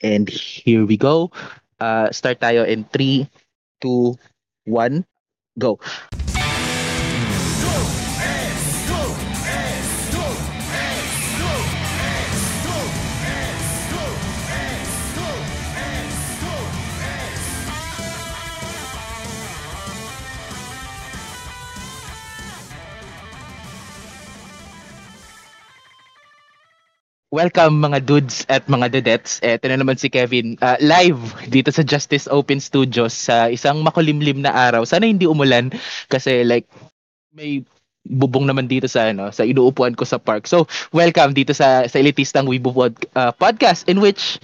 And here we go. Uh, start tayo in 3, 2, 1, go. Welcome mga dudes at mga dudettes. Ito na naman si Kevin uh, live dito sa Justice Open Studios sa isang makulimlim na araw. Sana hindi umulan kasi like may bubong naman dito sa ano sa inuupuan ko sa park. So, welcome dito sa sa elitistang Weibo uh, podcast in which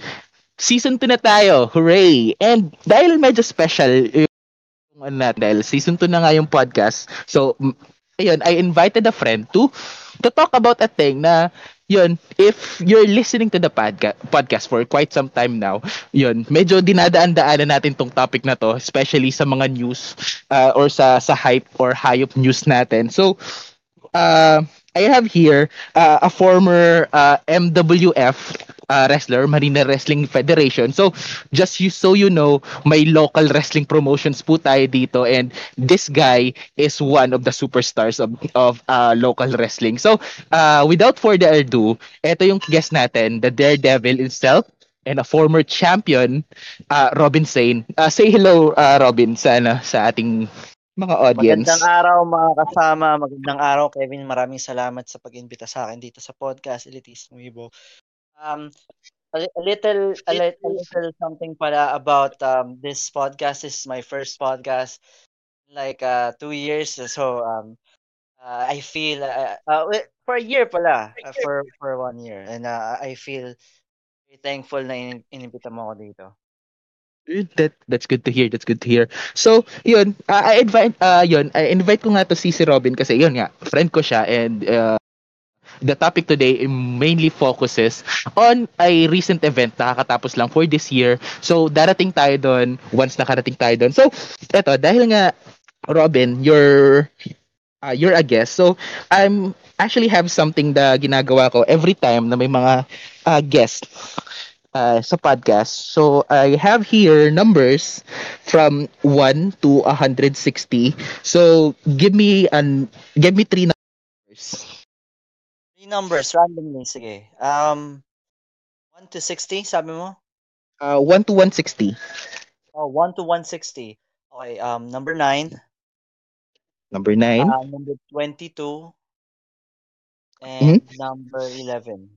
season 2 na tayo. Hooray! And dahil medyo special yung ano natin, dahil season 2 na nga yung podcast. So, ayun, I invited a friend to to talk about a thing na yun, if you're listening to the podca- podcast for quite some time now, yun, medyo dinadaan-daanan natin tong topic na to, especially sa mga news uh, or sa sa hype or hayop news natin. So, uh, I have here uh, a former uh, MWF uh, wrestler, Marina Wrestling Federation. So, just you, so you know, may local wrestling promotions po tayo dito and this guy is one of the superstars of, of uh, local wrestling. So, uh, without further ado, ito yung guest natin, the Daredevil himself, and a former champion, uh, Robin Sane. Uh, say hello, uh, Robin, sa, ano, sa ating mga audience. Magandang araw mga kasama, magandang araw Kevin, maraming salamat sa pag-imbita sa akin dito sa podcast Elitismo Ibo. Um, a, a little, a, little, a little something pala about um, this podcast. This is my first podcast like uh, two years. So um, uh, I feel uh, uh, for a year pala, uh, for for one year, and uh, I feel very thankful na in, inimbita mo ako dito. That that's good to hear. That's good to hear. So, yun, uh, I invite uh yun, I invite ko nga to si si Robin kasi yun nga, friend ko siya and uh, the topic today mainly focuses on a recent event na kakatapos lang for this year. So, darating tayo doon once nakarating tayo doon. So, eto, dahil nga Robin, you're uh, you're a guest. So, I'm actually have something na ginagawa ko every time na may mga uh, guests uh, sa podcast. So I have here numbers from 1 to 160. So give me an give me three numbers. Three numbers randomly sige. Um 1 to 60 sabi mo? Uh 1 to 160. Oh, 1 to 160. Okay, um number 9. Number 9. Uh, number 22 and mm-hmm. number 11.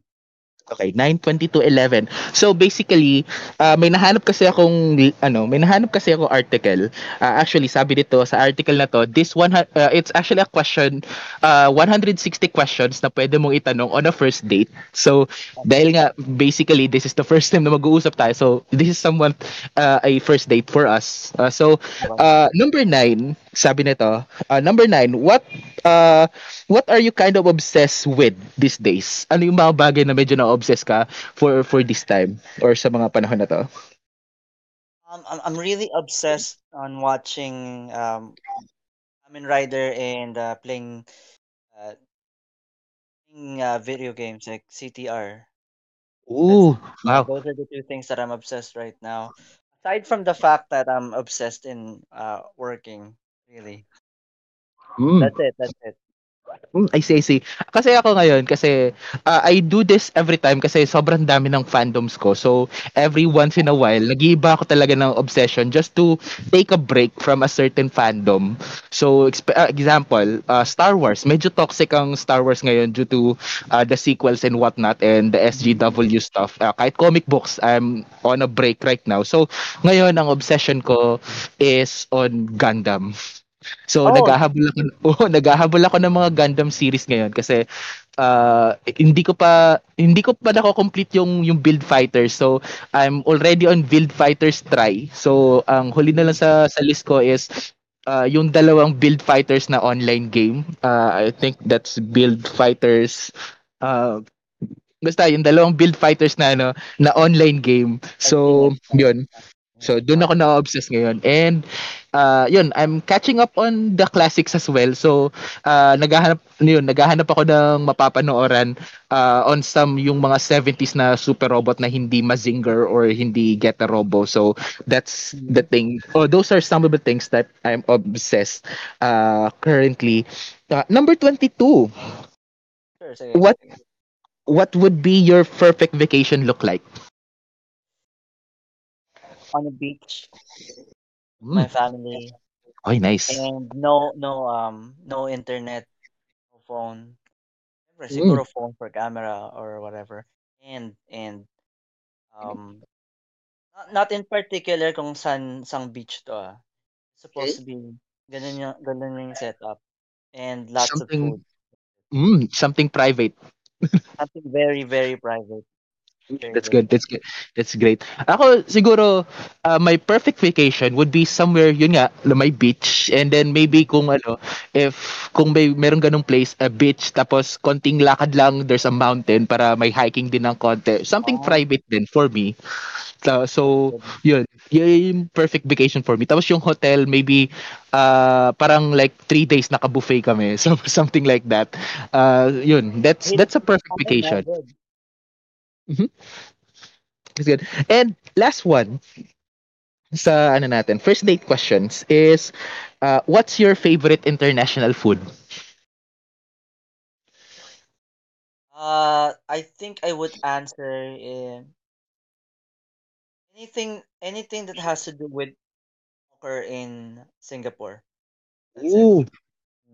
Okay, 9:22:11. So basically, uh, may nahanap kasi akong ano, may nahanap kasi ako article. Uh, actually, sabi dito sa article na to, this one uh, it's actually a question uh, 160 questions na pwede mong itanong on a first date. So dahil nga basically this is the first time na mag-uusap tayo. So this is somewhat uh, a first date for us. Uh, so uh, number 9, sabi nito, uh, number 9, what uh, what are you kind of obsessed with these days? Ano yung mga bagay na medyo na-obsess ka for for this time or sa mga panahon na to? Um, I'm really obsessed on watching um, Kamen Rider and uh, playing uh, playing uh, video games like CTR. Ooh, That's, wow. Those are the two things that I'm obsessed right now. Aside from the fact that I'm obsessed in uh, working, really. Mm. That's it. That's it. Mm, I see, I see. Kasi ako ngayon, kasi uh, I do this every time kasi sobrang dami ng fandoms ko. So, every once in a while, nag-iiba ako talaga ng obsession just to take a break from a certain fandom. So, exp- uh, example, uh, Star Wars. Medyo toxic ang Star Wars ngayon due to uh, the sequels and whatnot and the SGW stuff. Uh, kahit comic books, I'm on a break right now. So, ngayon, ang obsession ko is on Gundam. So oh. naghahabol ako oh, naghahabol ako ng mga Gundam series ngayon kasi uh, hindi ko pa hindi ko pa nako-complete yung yung Build Fighters. So I'm already on Build Fighters try. So ang huli na lang sa sa list ko is uh, yung dalawang Build Fighters na online game. Uh, I think that's Build Fighters uh, basta yung dalawang Build Fighters na ano na online game. So yun So doon ako na-obsess ngayon. And uh, yun, I'm catching up on the classics as well. So uh, naghahanap yun, naghahanap ako ng mapapanooran uh, on some yung mga 70s na super robot na hindi Mazinger or hindi Get a Robo. So that's the thing. Oh, those are some of the things that I'm obsessed uh, currently. Uh, number 22. Sure. What what would be your perfect vacation look like? On the beach, Mm. my family, Oy, nice. and no, no, um, no internet, no phone. Siyempre, Mm. siguro phone for camera or whatever. And, and, um, not, not in particular kung saan, sang beach to ah. Supposed to be, ganun yung, ganun yung setup. And lots Something- of food. Mm, something private. Something very, very private. That's good. That's good. That's great. Ako siguro uh, my perfect vacation would be somewhere yun nga, may beach and then maybe kung ano if kung may meron ganung place, a beach tapos konting lakad lang there's a mountain para may hiking din ng konti. Something Oh. private din for me. So, so yun, yun yung perfect vacation for me. Tapos yung hotel maybe uh, parang like three days naka-buffet kami. So something like that. Uh, yun, that's that's a perfect vacation. Good. That's good. And last one sa ano natin, first date questions is uh, what's your favorite international food? Uh, I think I would answer in anything anything that has to do with poker in Singapore. That's. Ooh, Mm.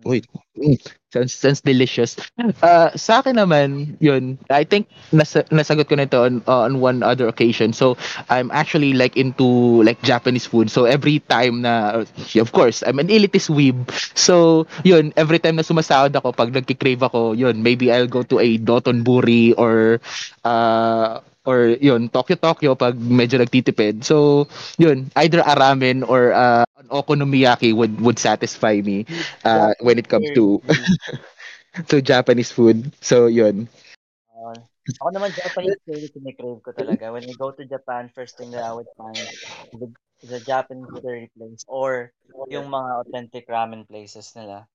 Wait. Mm, sounds sounds delicious. Uh, sa akin naman, yun, I think nasa, nasagot ko na ito on, on one other occasion. So, I'm actually like into like Japanese food. So, every time na, of course, I'm an elitist weeb. So, yun, every time na sumasahod ako, pag nagkikrave ako, yun, maybe I'll go to a Dotonburi or, uh, or yun, Tokyo Tokyo pag medyo nagtitipid. So, yun, either a ramen or uh, an okonomiyaki would would satisfy me uh, when it comes to to Japanese food. So, yun. Uh, ako naman Japanese curry kinikrave ko talaga. When I go to Japan, first thing that I would find the, the Japanese curry place or yung mga authentic ramen places nila.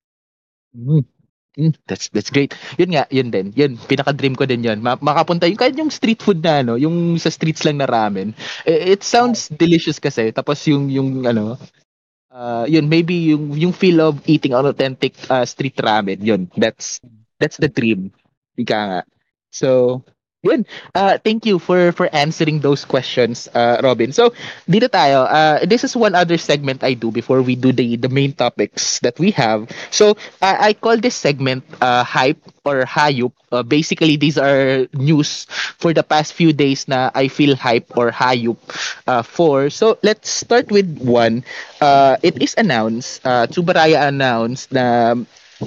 Mm. Mm, that's that's great. Yun nga, yun din. Yun, pinaka-dream ko din yun. Ma- makapunta yung kahit yung street food na ano, yung sa streets lang na ramen. Eh, It sounds delicious kasi. Tapos yung yung ano, uh, yun maybe yung yung feel of eating an authentic uh, street ramen. Yun, that's that's the dream. Ika nga. So, yun. Uh, thank you for for answering those questions, uh, Robin. So, dito tayo. Uh, this is one other segment I do before we do the the main topics that we have. So, uh, I call this segment uh, hype or hayup. Uh, basically, these are news for the past few days na I feel hype or hayup uh, for. So, let's start with one. Uh, it is announced, uh, Tsubaraya announced na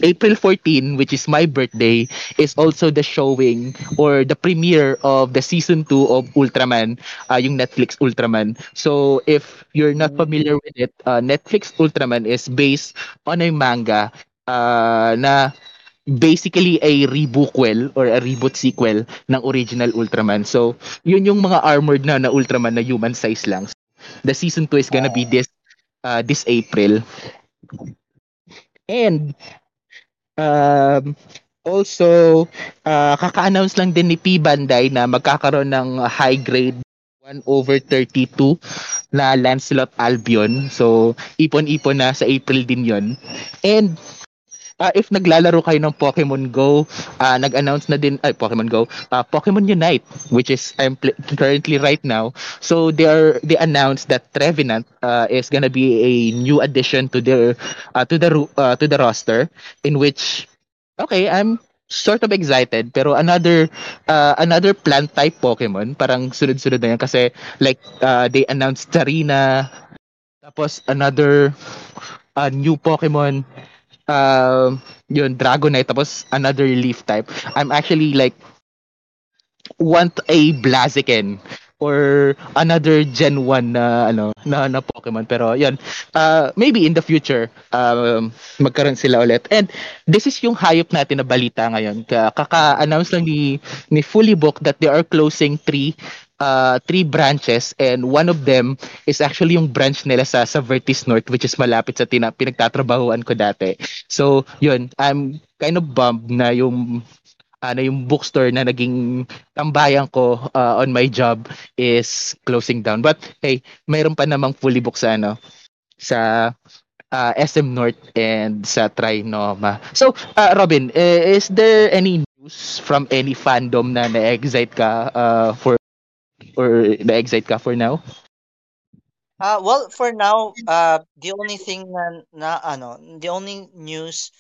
April 14, which is my birthday, is also the showing or the premiere of the season 2 of Ultraman, uh, yung Netflix Ultraman. So if you're not familiar with it, uh, Netflix Ultraman is based on a manga uh, na basically a rebootquel or a reboot sequel ng original Ultraman. So yun yung mga armored na na Ultraman na human size lang. The season 2 is gonna be this uh, this April. And um, also, uh, kaka-announce lang din ni P. Banday na magkakaroon ng high grade 1 over 32 na Lancelot Albion. So, ipon-ipon na sa April din yon And uh, if naglalaro kayo ng Pokemon Go, uh, nag-announce na din, ay Pokemon Go, uh, Pokemon Unite, which is I'm pl- currently right now. So they are they announced that Trevenant uh, is gonna be a new addition to their uh, to the uh, to the roster, in which okay, I'm sort of excited pero another uh, another plant type Pokemon parang sunod-sunod na yan kasi like uh, they announced Tarina tapos another uh, new Pokemon um yun Dragonite tapos another leaf type. I'm actually like want a Blaziken or another Gen 1 na ano na, na Pokemon. Pero yun uh, maybe in the future um, magkaroon sila ulit. And this is yung hayop natin na balita ngayon. Ka- kaka-announce lang ni ni Fully Book that they are closing three uh, three branches and one of them is actually yung branch nila sa, sa Vertis North which is malapit sa tina, pinagtatrabahuan ko dati. So, yun, I'm kind of bummed na yung ano yung bookstore na naging tambayan ko uh, on my job is closing down. But hey, mayroon pa namang fully book sa ano sa uh, SM North and sa Trinoma. So, uh, Robin, eh, is there any news from any fandom na na-excite ka uh, for or na-excite ka for now? Uh, well, for now, uh, the only thing na, na ano, the only news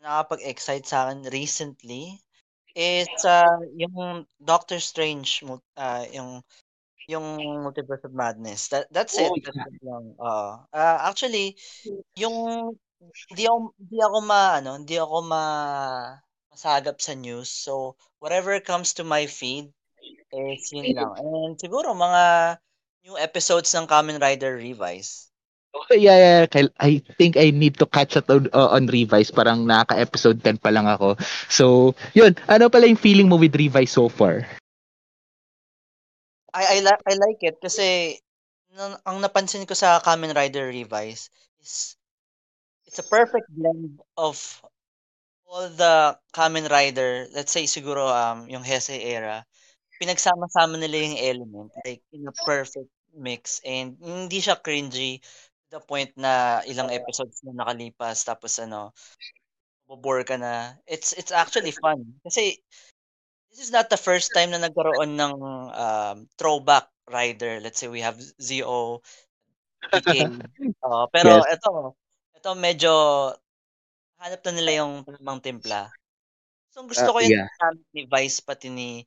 na nakapag-excite sa akin recently is uh, yung Doctor Strange, uh, yung yung Multiverse of Madness. That that's it. Oh, That's it lang. Uh, uh, actually, yung di ako di ako ma ano, hindi ako ma masagap sa news. So, whatever comes to my feed is yun lang. And siguro mga new episodes ng Kamen Rider Revise. Oh, yeah, yeah. I think I need to catch up on, uh, on Revise. Parang naka-episode 10 pa lang ako. So, yun. Ano pala yung feeling mo with Revise so far? I I, li- I like it kasi n- ang napansin ko sa Kamen Rider Revise is it's a perfect blend of all the Kamen Rider, let's say siguro um yung Heisei era, pinagsama-sama nila yung element like in a perfect mix and hindi siya cringy to the point na ilang episodes na nakalipas tapos ano bore ka na. It's it's actually fun kasi this is not the first time na nagkaroon ng um, throwback rider. Let's say we have ZO, PK. Uh, pero yes. ito, ito medyo hanap na nila yung tamang timpla. So gusto uh, ko yung yeah. ni Vice pati ni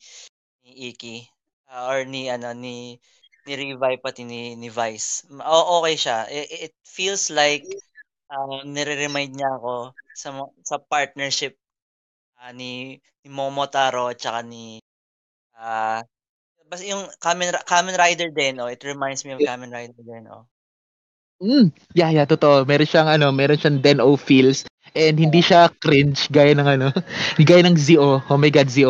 ni Iki uh, or ni ano ni ni Revive pati ni ni Vice. O, okay siya. It, it feels like uh, nire-remind niya ako sa sa partnership uh, ni ni Momotaro at saka ni ah uh, basta yung Kamen Kamen Rider din oh, it reminds me of Kamen Rider din oh. Mm, yeah, yeah, totoo. Meron siyang ano, meron siyang Den-O feels and hindi siya cringe gaya ng ano, gaya ng Zio. Oh my god, Zio.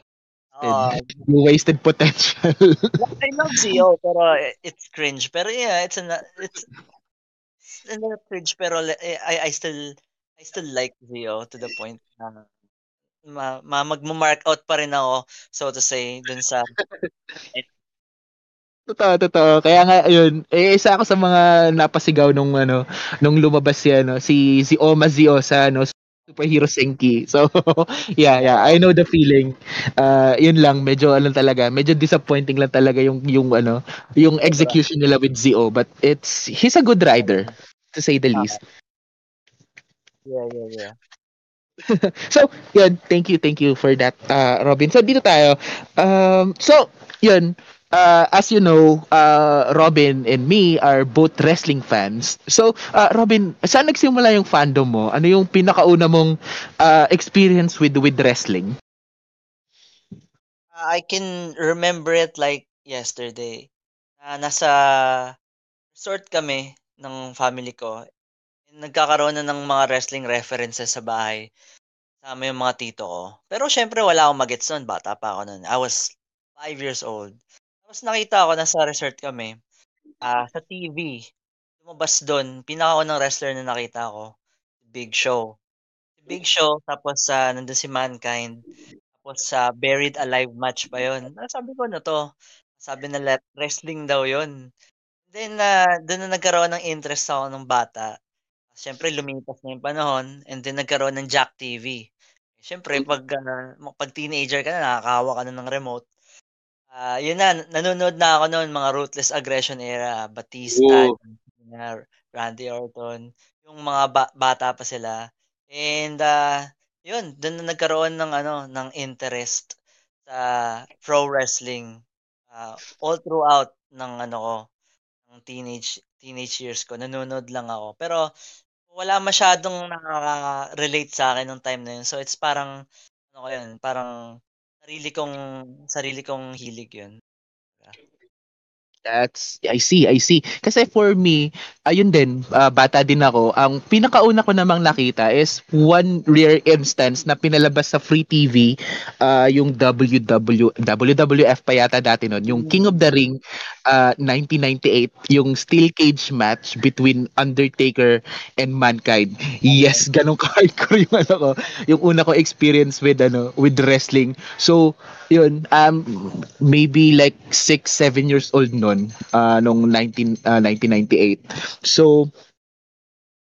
Oh, you wasted potential. I love Zio pero it's cringe. Pero yeah, it's an it's it's not cringe pero I I still I still like Zio to the point na ma, ma magmo-mark out pa rin ako so to say dun sa Totoo, totoo. Kaya nga ayun, eh isa ako sa mga napasigaw nung ano, nung lumabas si ano, si si Oma Zio sa ano, Superhero Senki. So, yeah, yeah, I know the feeling. Uh, yun lang, medyo ano talaga, medyo disappointing lang talaga yung yung ano, yung execution nila with Zio, but it's he's a good rider to say the least. Yeah, yeah, yeah. so, yun, thank you, thank you for that, uh, Robin. So, dito tayo. Um, so, yun, uh, as you know, uh, Robin and me are both wrestling fans. So, uh, Robin, saan nagsimula yung fandom mo? Ano yung pinakauna mong uh, experience with with wrestling? I can remember it like yesterday. Uh, nasa resort kami ng family ko nagkakaroon na ng mga wrestling references sa bahay. Sama yung mga tito ko. Pero syempre wala akong magets noon. Bata pa ako noon. I was 5 years old. Tapos nakita ko, nasa resort kami. Uh, sa TV. Lumabas doon. Pinaka ng wrestler na nakita ko. Big Show. Big Show. Tapos uh, nandun si Mankind. Tapos sa uh, Buried Alive match pa yon. Sabi ko na to. Sabi na wrestling daw yon. Then, uh, doon na nagkaroon ng interest ako ng bata. Siyempre lumipas na yung panahon and then nagkaroon ng Jack TV. Siyempre pag uh, pag teenager ka na nakakahawa ka na ng remote. Uh, yun na nanonood na ako noon mga Ruthless Aggression era, Batista, Ooh. Randy Orton, yung mga ba- bata pa sila. And uh, yun, doon na nagkaroon ng ano ng interest sa pro wrestling uh, all throughout ng ano ko ng teenage teenage years ko nanonood lang ako pero wala masyadong nakaka-relate sa akin nung time na yun. So it's parang ano ko yun, parang sarili kong sarili kong hilig yun. That's, I see, I see. Kasi for me, ayun din, ah, bata din ako, ang pinakauna ko namang nakita is one rare instance na pinalabas sa free TV, ah, yung WW, WWF pa yata dati nun, yung King of the Ring, ah, 1998, yung steel cage match between Undertaker and Mankind. Yes, ganun ka-hardcore yung ano ko, yung una ko experience with ano, with wrestling. So, yun, um, maybe like 6, 7 years old nun, uh, nung 19, uh, 1998. So,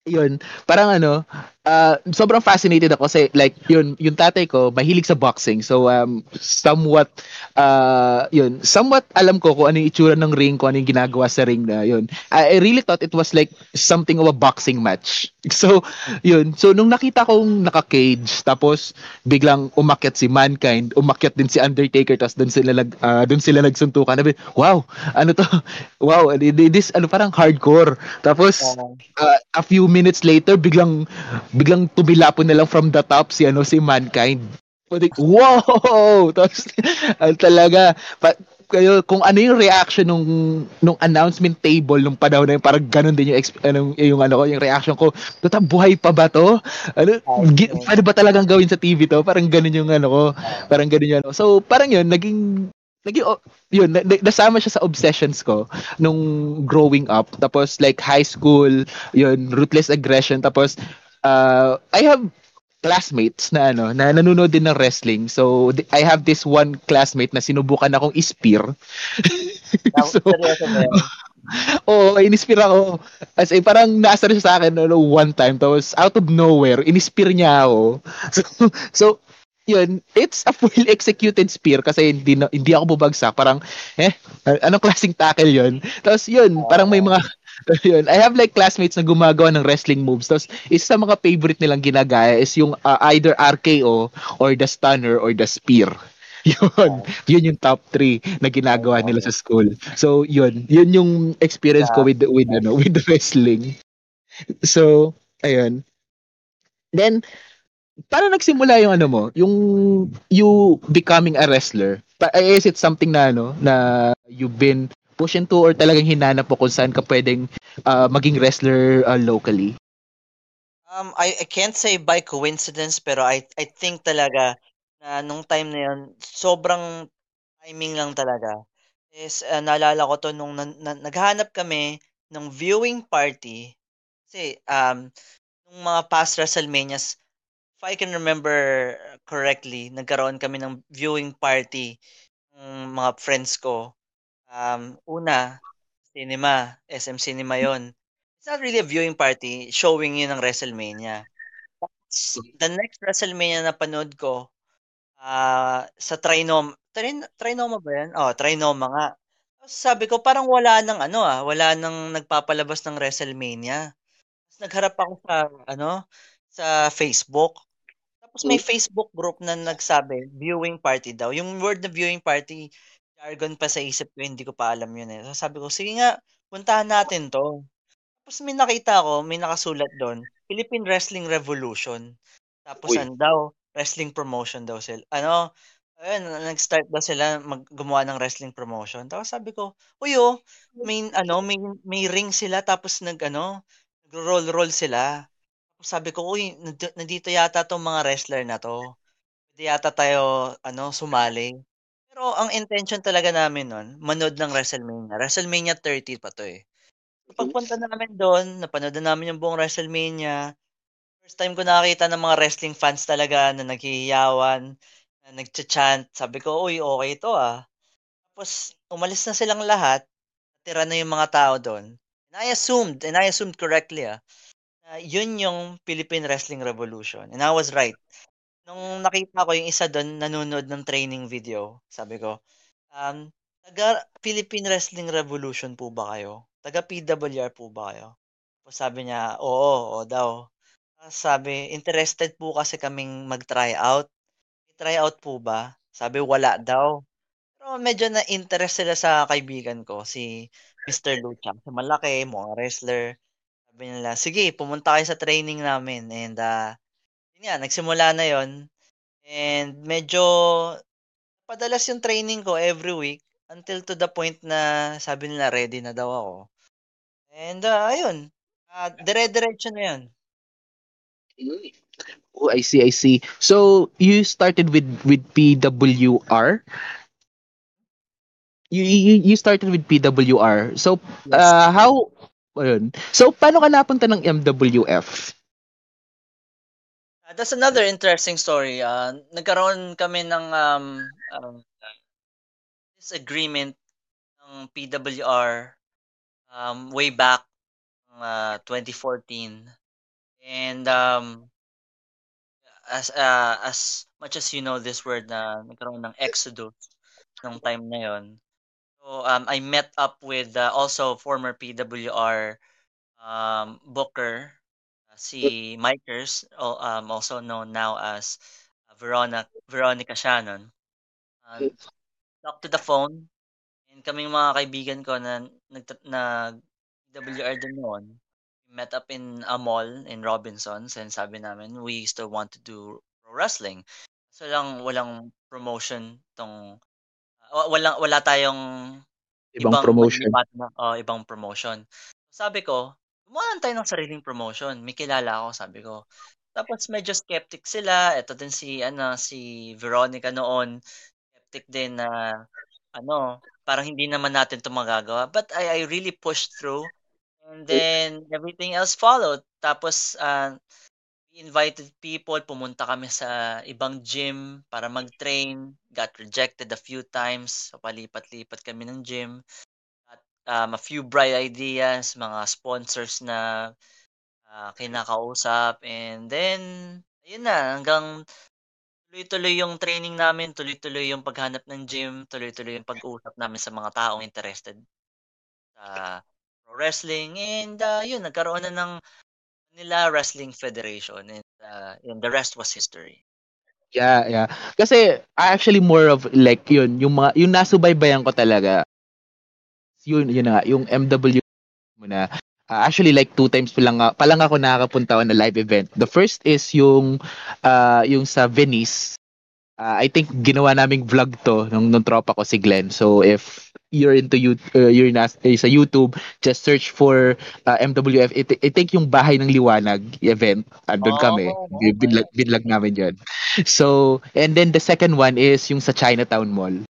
yun, parang ano, uh, sobrang fascinated ako kasi like yun, yung tatay ko mahilig sa boxing. So um somewhat uh yun, somewhat alam ko kung ano yung itsura ng ring, kung ano yung ginagawa sa ring na yun. I, I really thought it was like something of a boxing match. So yun, so nung nakita kong naka-cage tapos biglang umakyat si Mankind, umakyat din si Undertaker tapos doon sila nag uh, doon sila nagsuntukan. Sabi, wow, ano to? Wow, this ano parang hardcore. Tapos uh, a few minutes later biglang biglang tumilapon na lang from the top si ano si Mankind. Like, wow! Tapos, uh, talaga, pa, kayo kung ano yung reaction nung nung announcement table nung panahon na yun, parang ganun din yung anong yung ano ko yung reaction ko. Tota buhay pa ba to? Ano gi, pwede ba talagang gawin sa TV to? Parang ganun yung ano ko. Parang ganun yung ano. So parang yun naging naging oh, yun na, nasama siya sa obsessions ko nung growing up. Tapos like high school yun ruthless aggression. Tapos uh, I have classmates na ano na nanonood din ng wrestling. So I have this one classmate na sinubukan akong ispir. so, Oo, oh, inispir ako. As in, parang nasa siya sa akin no, one time. Tapos, out of nowhere, inispir niya ako. So, so yun, it's a full executed spear kasi hindi na, hindi ako bubagsak. Parang, eh, anong klaseng tackle yun? Tapos yun, parang may mga yun, I have like classmates na gumagawa ng wrestling moves. Tapos, isa sa mga favorite nilang ginagaya is yung uh, either RKO or the stunner or the spear. Yun. Yun yung top 3 na ginagawa nila sa school. So, yun. Yun yung experience ko with with ano, with wrestling. So, ayun. Then, paano nagsimula yung ano mo? Yung you becoming a wrestler? Is it something na ano na you've been push into or talagang hinanap mo kung saan ka pwedeng uh, maging wrestler uh, locally? Um, I, I can't say by coincidence pero I I think talaga na nung time na yun sobrang timing lang talaga. Is uh, naalala ko to nung na, na, naghanap kami ng viewing party kasi um nung mga past WrestleManias if I can remember correctly nagkaroon kami ng viewing party ng mga friends ko Um, una, cinema, SM Cinema yon. It's not really a viewing party, showing yun ng WrestleMania. The next WrestleMania na panood ko, uh, sa Trinoma, Trin, Trinoma ba yan? Oh, Trinoma nga. Sabi ko, parang wala nang ano ah, wala nang nagpapalabas ng WrestleMania. Tapos nagharap ako sa, ano, sa Facebook. Tapos may Facebook group na nagsabi, viewing party daw. Yung word na viewing party, jargon pa sa isip ko, hindi ko pa alam yun eh. So sabi ko, sige nga, puntahan natin to. Tapos may nakita ko, may nakasulat doon, Philippine Wrestling Revolution. Tapos Uy. ano daw, wrestling promotion daw sila. Ano, ayun, nag-start daw sila mag gumawa ng wrestling promotion. Tapos sabi ko, uy oh, may ano, may may ring sila tapos nag ano, nagro-roll-roll sila. Tapos sabi ko, uy, nandito yata tong mga wrestler na to. Pwede yata tayo ano, sumali. Pero ang intention talaga namin nun, manood ng WrestleMania. WrestleMania 30 pa 'to, eh. Pagpunta namin doon, napanood na namin yung buong WrestleMania. First time ko nakakita ng mga wrestling fans talaga na naghihiyawan, na nagcha-chant. Sabi ko, "Uy, okay 'to, ah." Tapos umalis na silang lahat, natira na yung mga tao doon. And I assumed, and I assumed correctly, ah, na yun yung Philippine Wrestling Revolution. And I was right. Nung nakita ko yung isa doon nanonood ng training video, sabi ko, um, taga Philippine Wrestling Revolution po ba kayo? Taga PWR po ba kayo? Tapos sabi niya, oo, oo daw. Sabi, interested po kasi kaming mag-try out. Try out po ba? Sabi, wala daw. Pero medyo na-interest sila sa kaibigan ko, si Mr. Lucha. Kasi malaki, mga wrestler. Sabi nila, sige, pumunta kayo sa training namin. And uh, yun nga, nagsimula na yon And medyo padalas yung training ko every week. until to the point na sabi nila ready na daw ako. And uh, ayun, uh, dire-diretso na yun. Oh, I see, I see. So you started with with PWR. You you, you started with PWR. So uh, how ayun. So paano ka napunta ng MWF? Uh, that's another interesting story. Uh, nagkaroon kami ng um, um, disagreement ng PWR um, way back uh, 2014. And um, as uh, as much as you know this word na nagkaroon ng exodus nung time na yon. So um, I met up with uh, also former PWR um, booker si Mikers, um, also known now as uh, Veronica Veronica Shannon. Uh, talk to the phone and kaming mga kaibigan ko na nag na PWR din noon met up in a mall in Robinsons and sabi namin we still want to do pro wrestling. So lang walang promotion tong uh, walang wala tayong Ibang ibang promotion. na oh, ibang promotion. Sabi ko, gumawa tayo ng sariling promotion. May kilala ako, sabi ko. Tapos medyo skeptic sila. Ito din si ano si Veronica noon. Skeptic din na ano, parang hindi naman natin 'to magagawa. But I I really pushed through and then everything else followed. Tapos uh, we invited people, pumunta kami sa ibang gym para mag-train. Got rejected a few times. So, palipat-lipat kami ng gym. Um, a few bright ideas, mga sponsors na uh, kinakausap. And then, ayun na, hanggang tuloy-tuloy yung training namin, tuloy-tuloy yung paghanap ng gym, tuloy-tuloy yung pag-uusap namin sa mga taong interested sa pro wrestling. And uh, yun, nagkaroon na ng Manila Wrestling Federation. And, uh, and the rest was history. Yeah, yeah. Kasi I actually more of like yun, yung mga yung nasubaybayan ko talaga. Yun, yun na nga, yung MW mo na. Uh, actually like two times pa lang, pa lang ako nakakapunta on a live event. The first is yung uh, yung sa Venice. Uh, I think ginawa naming vlog to nung, nung tropa ko si Glenn. So if you're into you uh, you're nas, uh, sa YouTube, just search for uh, MWF. I, I think yung Bahay ng Liwanag event. Andun Oh, kami. Binlag, binlag namin yun. So, and then the second one is yung sa Chinatown Mall.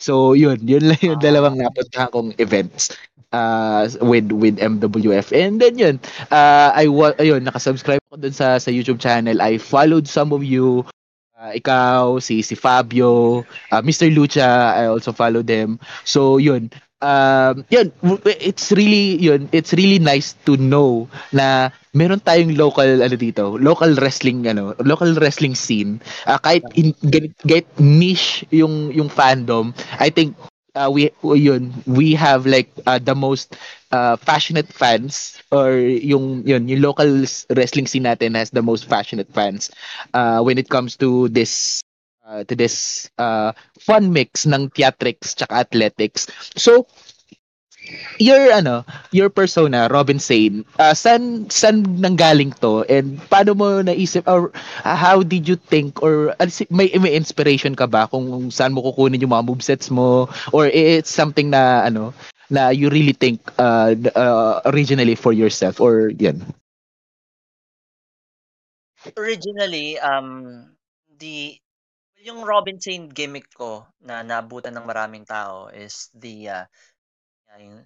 So, yun. Yun lang yung Ah. dalawang napuntahan kong events uh, with with MWF. And then yun, uh, I wa- ayun, nakasubscribe ako dun sa sa YouTube channel. I followed some of you. Uh, ikaw, si si Fabio, uh, Mr. Lucha, I also follow them. So, yun. Um, yun, it's really yun, it's really nice to know na meron tayong local ano dito, local wrestling ano, local wrestling scene. Uh, kahit in, ganit, kahit niche yung yung fandom, I think uh, we yun, we have like uh, the most uh, passionate fans or yung yun, yung local wrestling scene natin has the most passionate fans uh, when it comes to this uh, to this uh, fun mix ng theatrics tsaka athletics. So your ano, your persona, Robin Sane, uh, san san nanggaling to and paano mo naisip or uh, how did you think or uh, may may inspiration ka ba kung saan mo kukunin yung mga movesets mo or it's something na ano na you really think uh, uh, originally for yourself or yan. Originally, um, the yung Robin Sane gimmick ko na naabutan ng maraming tao is the uh, yung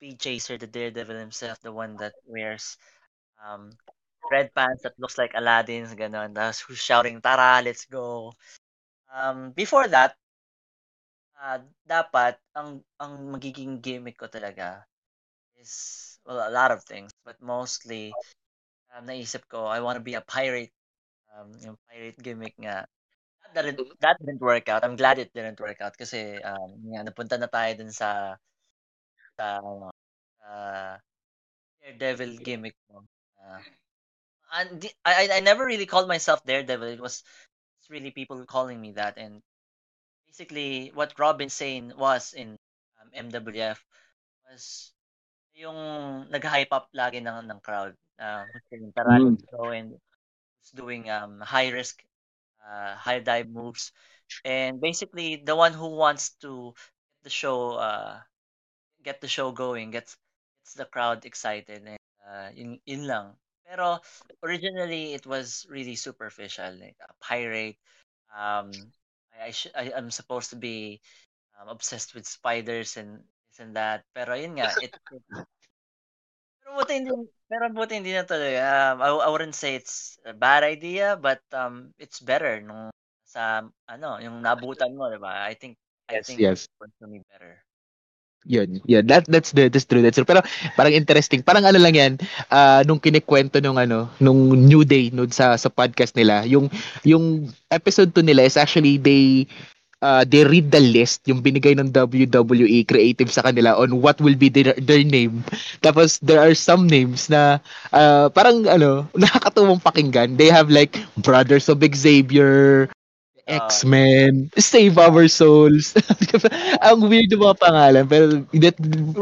Speed Chaser, the Daredevil himself, the one that wears um, red pants that looks like Aladdin's, ganon. Tapos who's shouting, Tara, let's go. Um, before that, uh, dapat, ang, ang magiging gimmick ko talaga is, well, a lot of things, but mostly, um, naisip ko, I want to be a pirate. Um, yung pirate gimmick nga. That didn't, that didn't work out. I'm glad it didn't work out kasi um, nga, napunta na tayo dun sa sa ano, uh, Daredevil gimmick mo. Uh, and I, I I never really called myself Daredevil. It was it's really people calling me that. And basically, what Robin Sane was in um, MWF was yung nag-hype up lagi ng, ng crowd. Uh, yung Tara, Mm. and doing um, high risk, uh, high dive moves. And basically, the one who wants to the show uh get the show going, gets gets the crowd excited and uh yun, yun lang. Pero originally it was really superficial like a pirate um I I, sh- I I'm supposed to be um, obsessed with spiders and this and that. Pero yun nga, it, it pero buti hindi pero buti hindi na tuloy. Um, I, I wouldn't say it's a bad idea, but um, it's better nung sa ano, yung nabutan mo, 'di ba? I think I Yes, think yes. it worked for me better. Yun, yun. That, that's, the, that's true, that's true. Pero parang interesting. Parang ano lang yan, ah, nung kinikwento nung ano, nung New Day no, sa, sa podcast nila, yung, yung episode 2 nila is actually they, uh, they read the list, yung binigay ng WWE creative sa kanila on what will be their, their name. Tapos there are some names na ah, parang ano, nakakatuwang pakinggan. They have like Brothers of Xavier, Ah. X-Men, Save Our Souls. Ang weird mga pangalan pero that,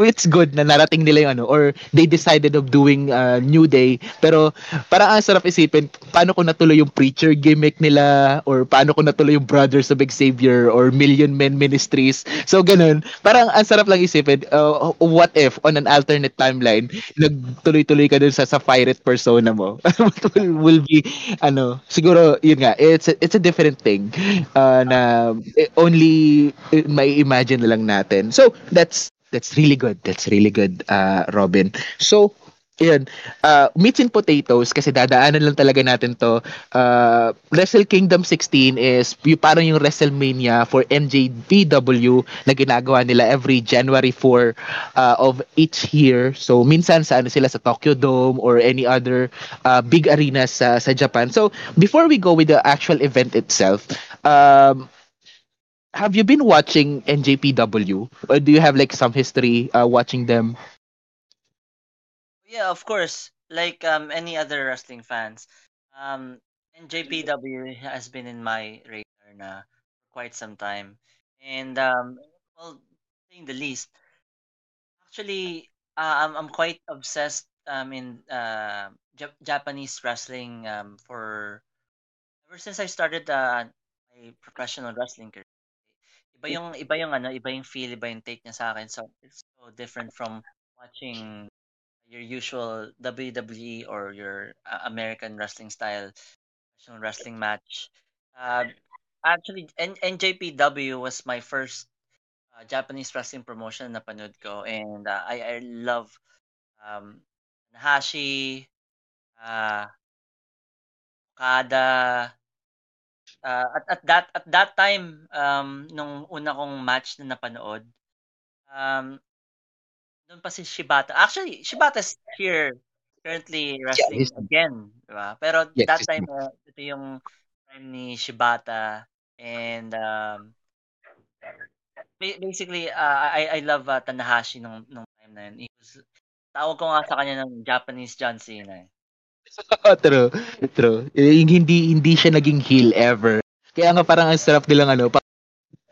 it's good na narating nila yung ano or they decided of doing uh, New Day pero parang ang sarap isipin paano kung natuloy yung preacher gimmick nila or paano kung natuloy yung Brothers of Xavier or Million Men Ministries. So ganun. Parang ang sarap lang isipin uh, what if on an alternate timeline nagtuloy-tuloy ka dun sa sa pirate persona mo. will, will be ano siguro yun nga it's a, it's a different thing uh, na eh, only eh, may imagine na lang natin. So that's that's really good. That's really good uh, Robin. So Ayan, uh, meats and potatoes kasi dadaanan lang talaga natin to. Uh, Wrestle Kingdom 16 is yung, parang yung WrestleMania for NJPW na ginagawa nila every January 4 uh, of each year. So minsan sa ano sila sa Tokyo Dome or any other uh, big arenas sa sa Japan. So before we go with the actual event itself, um have you been watching NJPW or do you have like some history uh, watching them? Yeah, of course. Like um any other wrestling fans, um NJPW has been in my radar na for quite some time. And um well, saying the least, actually uh, I'm I'm quite obsessed um in uh Jap- Japanese wrestling um for ever since I started uh, my professional wrestling career. Iba yung iba yung ano, iba yung feel, iba yung take niya sa akin. So it's so different from watching your usual WWE or your uh, American wrestling style wrestling match. Uh, actually, N- NJPW was my first uh, Japanese wrestling promotion na panood ko and uh, I I love um Nahashi, uh, Okada, uh, at at that at that time um nung una kong match na napanood um doon pa si Shibata. Actually, Shibata's here currently wrestling he's- again, di ba? Pero Yes, that time uh, ito yung prime ni Shibata and um ba- basically uh, I I love uh, Tanahashi nung nung time na yun. He was, tawag ko nga sa kanya ng Japanese John Cena. eh. true, true. Eh, hindi hindi siya naging heel ever. Kaya nga parang ang sarap nilang ano, pa-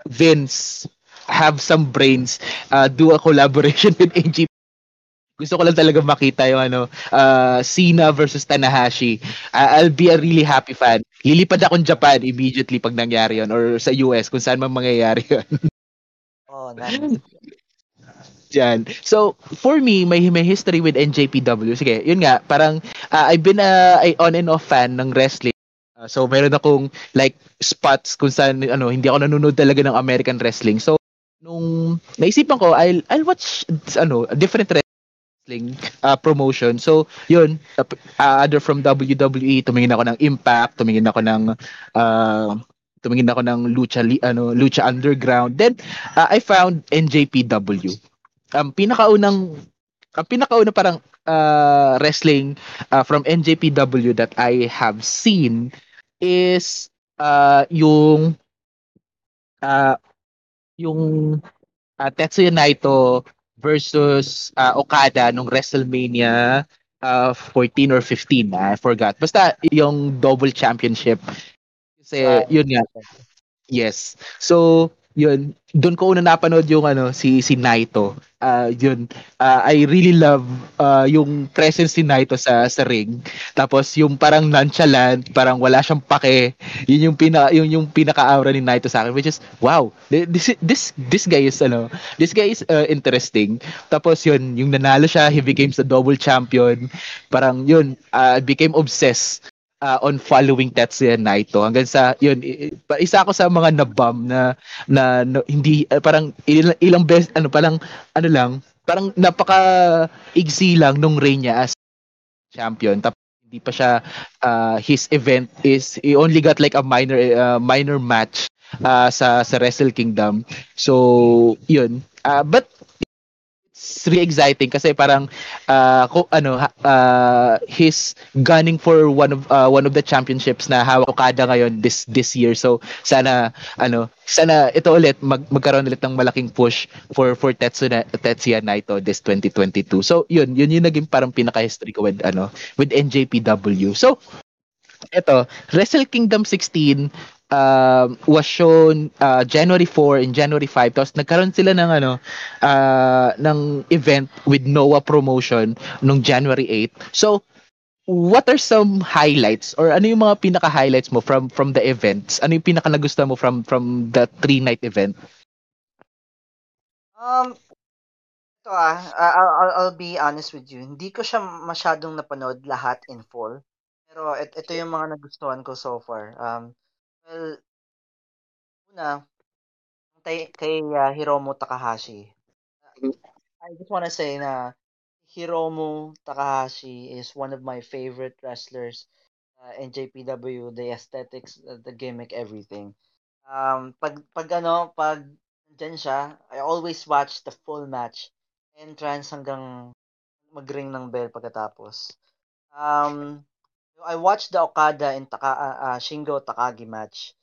Vince have some brains, uh, do a collaboration with AJ. Gusto ko lang talaga makita yung ano, uh, Cena versus Tanahashi. Uh, I'll be a really happy fan. Lilipad akong Japan immediately pag nangyari yun or sa US kung saan man mangyayari yun. Oh, nice. Diyan. So, for me, may may history with NJPW. Sige, yun nga, parang uh, I've been a, a on and off fan ng wrestling. Uh, so, meron akong like spots kung saan ano, hindi ako nanonood talaga ng American wrestling. So, nung naisipan ko, I'll I'll watch ano, different wrestling uh, promotion. So, yun, uh, other from WWE, tumingin ako ng Impact, tumingin ako ng uh, tumingin ako ng Lucha ano, Lucha Underground. Then uh, I found NJPW ang pinakaunang ang pinakauna parang uh, wrestling uh, from NJPW that I have seen is uh, yung uh, yung uh, Tetsuya Naito versus uh, Okada nung WrestleMania uh, 14 or 15 I forgot basta yung double championship kasi Right. yun nga Yes. So, yun, doon ko una napanood yung ano si si Naito. Uh, yun, uh, I really love uh, yung presence ni Naito sa sa ring. Tapos yung parang nonchalant, parang wala siyang pake. Yun yung pina yung yung pinaka-aura ni Naito sa akin which is wow. This this this guy is ano, this guy is uh, interesting. Tapos yun, yung nanalo siya, he became the double champion. Parang yun, uh, became obsessed uh, on following Tetsuya Naito. Hanggang sa yun isa ako sa mga nabam na na no, hindi uh, parang ilang, ilang best ano parang ano lang parang napaka igsi lang nung reign niya as champion. Tapos hindi pa siya uh, his event is he only got like a minor uh, minor match uh, sa sa Wrestle Kingdom. So yun. Uh, but it's really exciting kasi parang uh, ano uh, he's gunning for one of uh, one of the championships na hawak Okada ngayon this this year. So sana ano sana ito ulit mag, magkaroon ulit ng malaking push for for Tetsuya Tetsuya Naito this 2022. So yun yun yung naging parang pinaka history ko with ano with NJPW. So ito, Wrestle Kingdom 16 uh, was shown uh, January 4 and January 5 tapos nagkaroon sila ng ano uh, ng event with Noah promotion nung January 8 so what are some highlights or ano yung mga pinaka highlights mo from from the events? Ano yung pinaka nagustuhan mo from from the three night event? Um ito ah I'll, I'll, I'll be honest with you. Hindi ko siya masyadong napanood lahat in full. Pero ito yung mga nagustuhan ko so far. Um Well, una, kay, kay uh, Hiromu Takahashi. Mm. I just want to say na Hiromu Takahashi is one of my favorite wrestlers uh, in JPW, the aesthetics, the gimmick, everything. Um, pag, pag ano, pag dyan siya, I always watch the full match. Entrance hanggang magring ng bell pagkatapos. Um, I watched the Okada and Taka, uh, uh, Shingo Takagi match.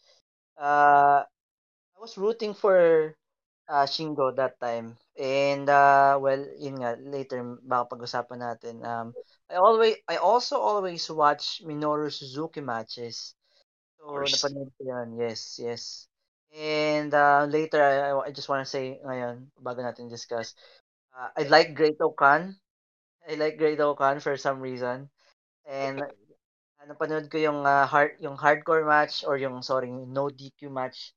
Uh, I was rooting for uh, Shingo that time. And uh, well, yun nga, later baka pag-usapan natin. Um, I always I also always watch Minoru Suzuki matches. So napanood ko yun. Yes, yes. And uh, later, I, I just want to say ngayon, bago natin discuss, uh, I like Great Okan. I like Great Okan for some reason. And napanood ko yung uh, hard yung hardcore match or yung sorry, no DQ match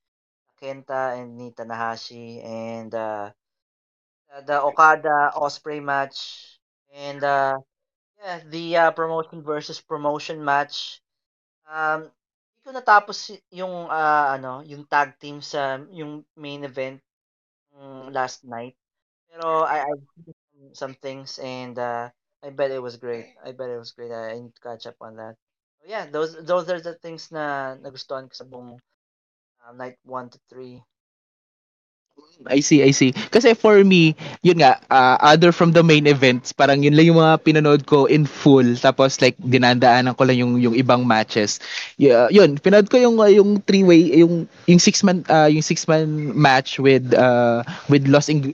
Kenta and ni Tanahashi and uh, the Okada Osprey match and uh, yeah, the uh, promotion versus promotion match. Um hindi ko natapos yung uh, ano, yung tag team sa yung main event um, last night. Pero I I some things and uh, I bet it was great. I bet it was great. I need to catch up on that yeah, those those are the things na nagustuhan ko sa buong uh, night 1 to 3. I see, I see. Kasi for me, yun nga, uh, other from the main events, parang yun lang yung mga pinanood ko in full. Tapos like dinandaanan ko lang yung yung ibang matches. Yeah, yun, pinanood ko yung uh, yung three-way, yung yung six man uh, yung six man match with uh, with Los Ing-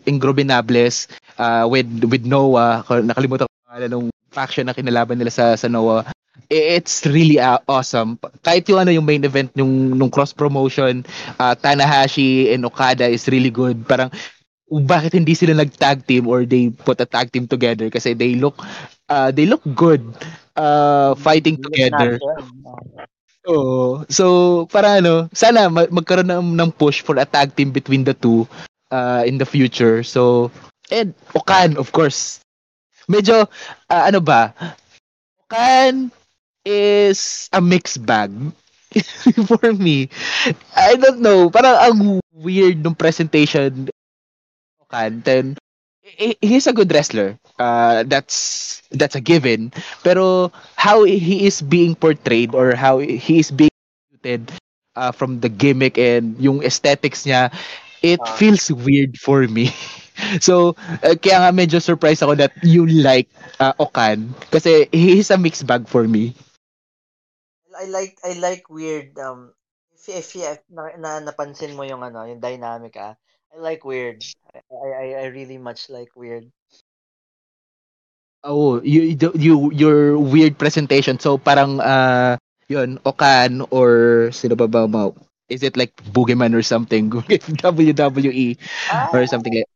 uh, with with Noah. Nakalimutan ko nung faction na kinalaban nila sa sa Noah it's really uh, awesome. Kahit yung ano yung main event yung nung cross promotion, uh, Tanahashi and Okada is really good. Parang bakit hindi sila nag-tag team or they put a tag team together kasi they look uh, they look good uh, fighting together. Oh, so para ano, sana magkaroon ng, ng push for a tag team between the two uh, in the future. So and Okan of course. Medyo uh, ano ba? Okan is a mixed bag for me. I don't know, parang ang weird ng presentation kan then he's a good wrestler. Uh, that's that's a given. Pero how he is being portrayed or how he is being treated uh, from the gimmick and yung aesthetics niya, it uh, feels weird for me. so, uh, kaya nga medyo surprised ako that you like uh, Okan kasi he is a mixed bag for me. I like I like weird um if if, if na, na napansin mo yung ano, yung dynamic ah. I like weird. I I I really much like weird. Oh, you you your weird presentation. So parang uh yun, Okan or sino ba ba mo? Is it like Boogeyman or something? WWE Ah, or something like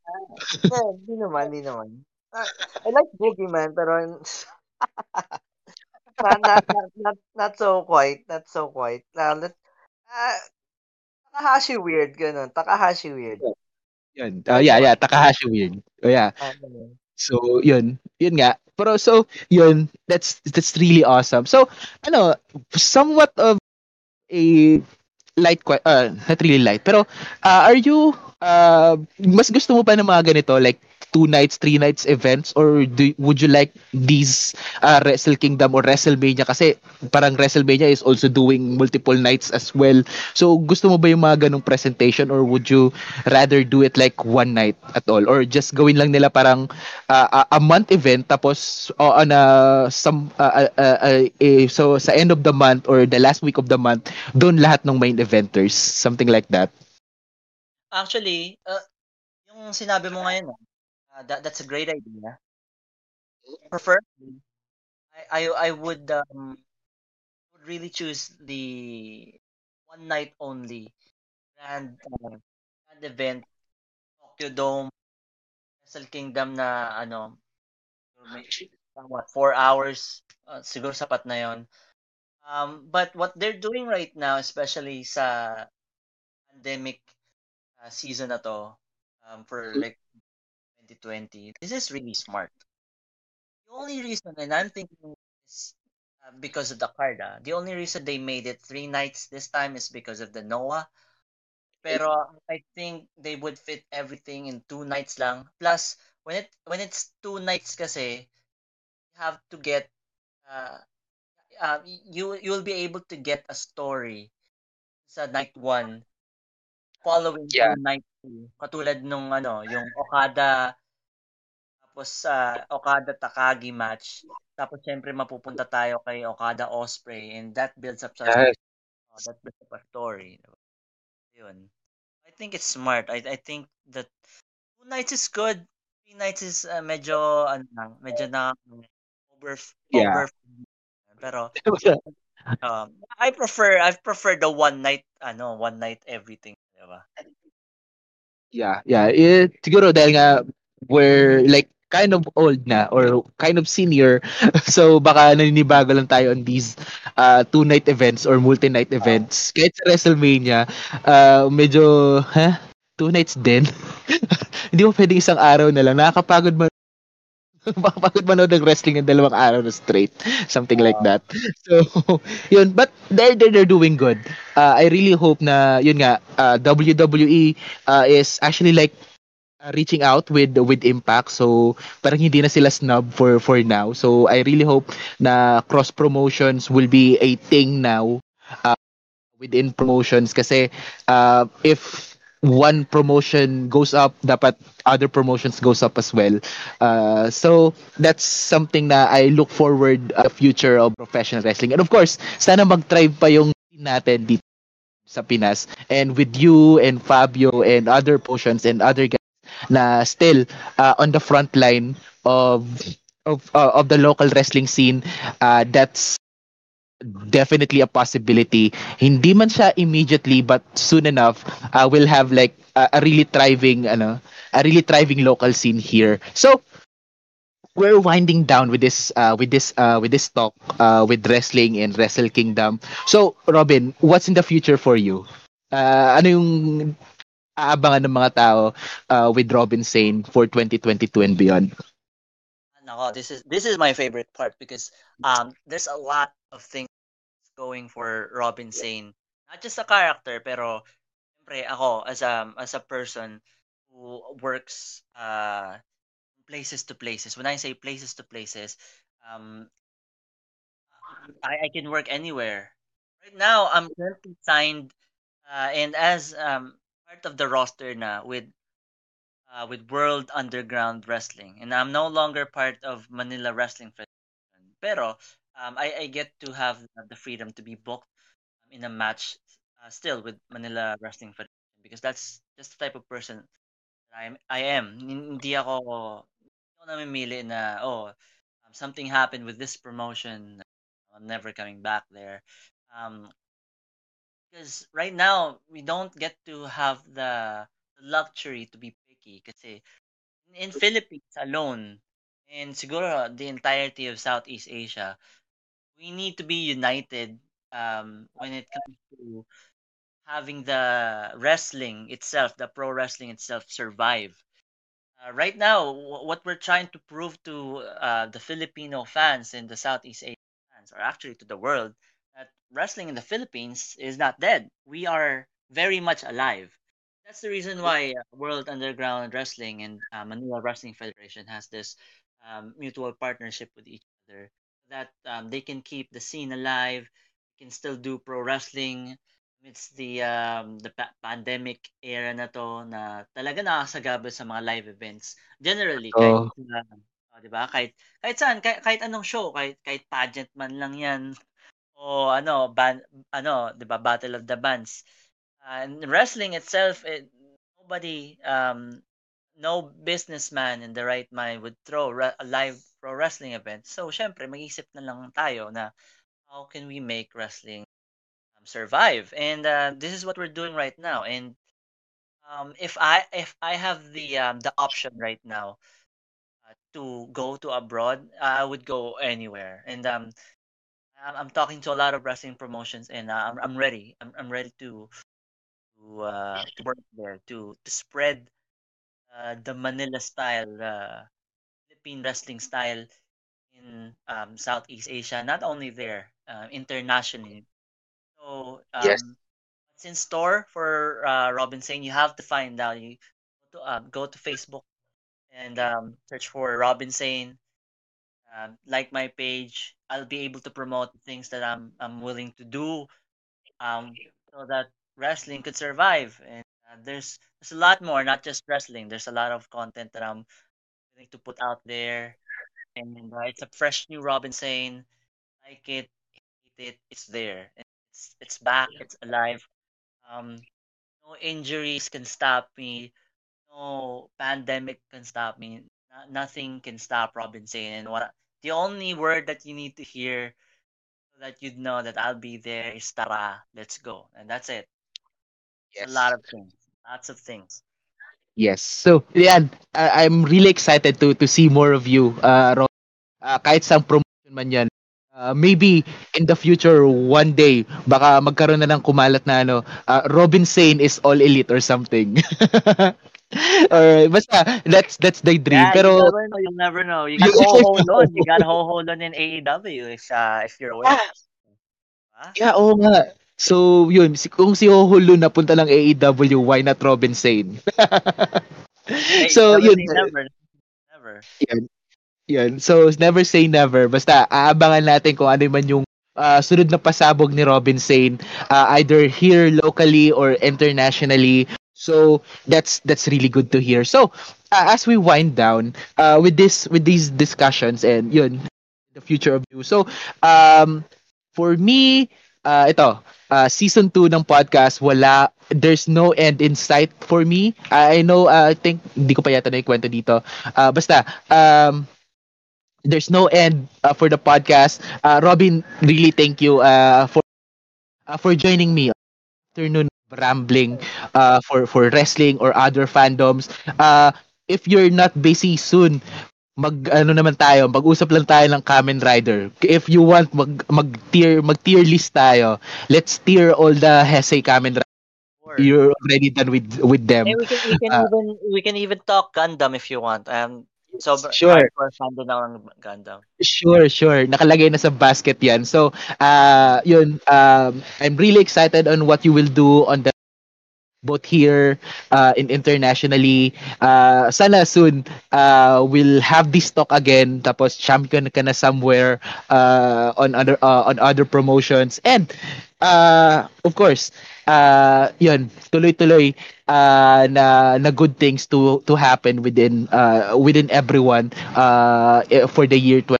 ah, hindi naman, hindi naman. Ah, I like Boogeyman, pero not, not, not, not, not so quite, not so quite. Uh, let, ah, Takahashi weird, ganun. Takahashi weird. Yun. Uh, yeah, yeah, Takahashi weird. Oh, yeah. So, yun. Yun nga. Pero so, yun, that's that's really awesome. So, ano, somewhat of a light uh, not really light, pero uh, are you uh, mas gusto mo pa ng mga ganito like two nights, three nights events? Or do, would you like these uh, Wrestle Kingdom or WrestleMania? Kasi parang WrestleMania is also doing multiple nights as well. So gusto mo ba yung mga ganong presentation? Or would you rather do it like one night at all? Or just gawin lang nila parang uh, a, month event tapos uh, on a some uh, uh, uh, uh, so sa end of the month or the last week of the month doon lahat ng main eventers? Something like that. Actually, uh, yung sinabi mo ngayon, uh, that that's a great idea. Prefer I I, I would um would really choose the one night only grand uh, grand event Tokyo Dome Wrestle Kingdom na ano what four hours uh, siguro sapat na yon um but what they're doing right now especially sa pandemic uh, season na to um, for like 2020 this is really smart. The only reason and i'm thinking is uh, because of the card ah. the only reason they made it three nights this time is because of the noah. Pero i think they would fit everything in two nights lang. Plus when it when it's two nights kasi you have to get uh, uh, you you'll be able to get a story sa night one following Yeah. to night. Katulad nung ano, yung Okada tapos sa Okada Takagi match. Tapos syempre mapupunta tayo kay Okada Osprey and that builds up sa Yes. oh, that builds up a story. Yun. I think it's smart. I I think that two nights is good. Three nights is uh, medyo ano lang, medyo na over Yeah. over pero um, I prefer I prefer the one night ano, one night everything, 'di ba? Yeah, yeah. It, siguro dahil nga we're like kind of old na or kind of senior. So baka naninibago lang tayo on these uh, two-night events or multi-night events. Kahit sa WrestleMania, uh, medyo, ha? Two nights din? Hindi mo pwedeng isang araw na lang. Nakakapagod man Makapagod manood ng wrestling ng dalawang araw na straight. Something like that. So, yun. But they're, they're, they're doing good. Uh, I really hope na, yun nga, uh, WWE uh, is actually like uh, reaching out with with Impact. So, parang hindi na sila snub for for now. So, I really hope na cross promotions will be a thing now uh, within promotions kasi uh, if one promotion goes up, dapat other promotions goes up as well. Uh, so that's something na I look forward a future of professional wrestling. And of course, sana mag-thrive pa yung natin dito sa Pinas. And with you and Fabio and other potions and other guys na still uh, on the front line of of uh, of the local wrestling scene, uh, that's definitely a possibility. Hindi man siya immediately but soon enough uh, we'll have like a, a really thriving ano, a really thriving local scene here. So we're winding down with this uh, with this uh, with this talk uh, with wrestling and Wrestle Kingdom. So Robin, what's in the future for you? Uh, ano yung aabangan ng mga tao uh, with Robin Sane for 2022 and beyond? Nako, this is this is my favorite part because um there's a lot of things going for Robin Sane. Not just a character, pero siyempre ako as a as a person who works uh places to places. When I say places to places, um I, I can work anywhere. Right now, I'm currently signed uh, and as um part of the roster na with uh, with World Underground Wrestling, and I'm no longer part of Manila Wrestling Federation. Pero um, I, I get to have the freedom to be booked in a match uh, still with Manila Wrestling Federation because that's just the type of person I am. I am. Hindi ako namimili na oh um, something happened with this promotion. I'm never coming back there. Um, because right now we don't get to have the luxury to be picky kasi in Philippines alone and siguro the entirety of Southeast Asia we need to be united um, when it comes to having the wrestling itself, the pro wrestling itself survive. Uh, right now, wh- what we're trying to prove to uh, the Filipino fans and the Southeast Asian fans, or actually to the world, that wrestling in the Philippines is not dead. We are very much alive. That's the reason why uh, World Underground Wrestling and uh, Manila Wrestling Federation has this um, mutual partnership with each other, that um, they can keep the scene alive, can still do pro wrestling It's the, um, the pa pandemic era na 'to na talaga nakakasagabal sa mga live events. Generally kahit Oo. na oh, 'di ba, kahit kahit saan, kahit kahit anong show, kahit kahit pageant man lang 'yan o ano, ban ano, 'di ba, Battle of the Bands. And wrestling itself, it nobody, um, no businessman in the right mind would throw a live pro wrestling event. So siyempre mag-iisip na lang tayo na, how can we make wrestling um, survive? And uh, this is what we're doing right now. And um, if I if I have the um, the option right now uh, to go to abroad, I would go anywhere. And um, I'm, I'm talking to a lot of wrestling promotions, and uh, I'm I'm ready. I'm I'm ready to to uh, to work there to to spread uh, the Manila style, uh, Philippine wrestling style in um, Southeast Asia. Not only there, uh, internationally. So Yes. um, what's in store for uh, Robinson? You have to find out. You go to, um, go to Facebook and um, search for Robinson. Um, like my page, I'll be able to promote things that I'm I'm willing to do, um, so that wrestling could survive. And uh, there's there's a lot more, not just wrestling. There's a lot of content that I'm willing to put out there, and uh, it's a fresh new Robinson. Like it, hate it, it's there. It's it's back. It's alive. Um, no injuries can stop me. No pandemic can stop me. No- nothing can stop Robinson. And what the only word that you need to hear that you'd know that I'll be there is Tara. Let's go. And that's it. It's a Yes. lot of things. Lots of things. Yes. So, yan, I- I'm really excited to to see more of you, uh, Ro- uh, kahit sa promotion man yan. Uh, maybe in the future, one day, baka magkaroon na ng kumalat na ano, uh, Robin Sane is all elite or something. or basta, that's that's the dream. Yeah, you Pero, never know. You'll never know. You got Ho Ho Lon. You got Ho Ho Lon in AEW if uh, if you're aware. ah, Huh? yeah, oo nga. So, yun, si, kung si Hoholo napunta lang AEW, why not Robin Sane? So, yun, never. Never. yan. Yan. So, never say never. Basta, aabangan natin kung ano man yung ah, sunod na pasabog ni Robin Sane, ah, either here locally or internationally. So, that's that's really good to hear. So, ah, as we wind down uh, with this with these discussions and yun, the future of you. So, um, for me, uh, ito, uh, season 2 ng podcast, wala, there's no end in sight for me. I know, uh, I think, hindi ko pa yata na kwento dito. Uh, basta, um, there's no end uh, for the podcast. Uh, Robin, really thank you uh, for uh, for joining me afternoon rambling uh, for for wrestling or other fandoms. Uh, if you're not busy soon, mag ano naman tayo, mag-usap lang tayo ng Kamen Rider. If you want mag mag tier mag tier list tayo. Let's tier all the Heisei Kamen Rider. Sure. You're already done with with them. Hey, we can we can Uh, even we can even talk Gundam if you want. Um, so Sure. fan din ako ng Gundam. Sure, sure. Nakalagay na sa basket 'yan. So, uh, yun um I'm really excited on what you will do on the both here uh, and internationally. Uh, sana soon uh, we'll have this talk again tapos champion ka na somewhere uh, on other uh, on other promotions and uh, of course uh, yun tuloy-tuloy uh, na na good things to to happen within uh, within everyone uh, for the year 20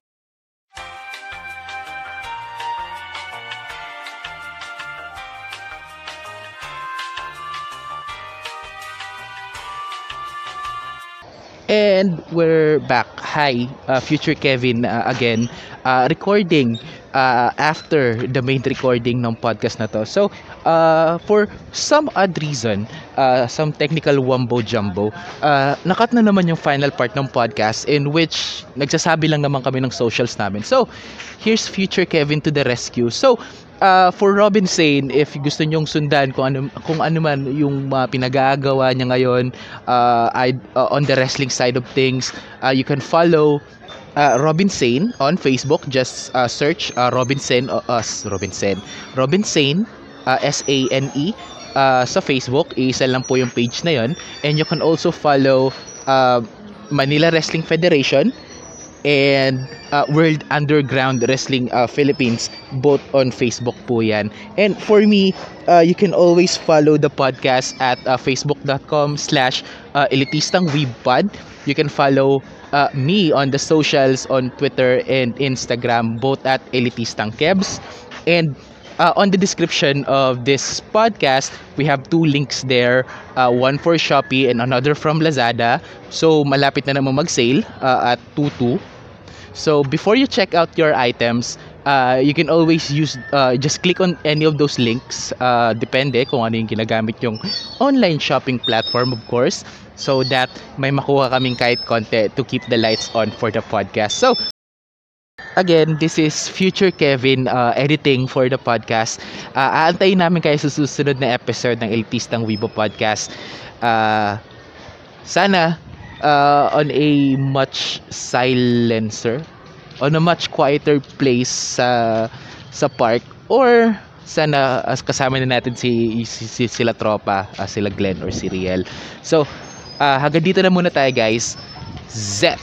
And we're back. Hi, uh, future Kevin uh, again, uh, recording uh, after the main recording ng podcast na to. So, uh, for some odd reason, uh, some technical wumbo jumbo, uh, nakat na naman yung final part ng podcast in which nagsasabi lang naman kami ng socials namin. So, here's future Kevin to the rescue. So, uh, for Robin Sane, if gusto nyong sundan kung ano, kung ano man yung uh, pinagagawa niya ngayon uh, I, uh, on the wrestling side of things, uh, you can follow uh, Robin Sane on Facebook. Just uh, search uh, Robin Sane, uh, us, Robin Sane, Robin Sane, uh, S-A-N-E, uh, sa Facebook. Isa lang po yung page na yon And you can also follow uh, Manila Wrestling Federation and uh, World Underground Wrestling uh, Philippines both on Facebook po yan. And for me uh, you can always follow the podcast at uh, facebook.com slash uh, elitistang weebpod you can follow uh, me on the socials on Twitter and Instagram both at elitistang kebs. And uh, on the description of this podcast, we have two links there. Uh, one for Shopee and another from Lazada. So, malapit na naman mag-sale uh, at 22. So, before you check out your items, uh, you can always use, uh, just click on any of those links. Uh, depende kung ano yung ginagamit yung online shopping platform, of course. So that may makuha kaming kahit konti to keep the lights on for the podcast. So, Again, this is Future Kevin uh, editing for the podcast. Uh, aantayin namin kayo sa susunod na episode ng Elitistang Weibo Podcast. Uh, sana uh, on a much silencer, on a much quieter place sa sa park or sana as kasama na natin si, si, si sila tropa, uh, sila Glenn or si Riel. So, uh, hanggang dito na muna tayo guys. Zet!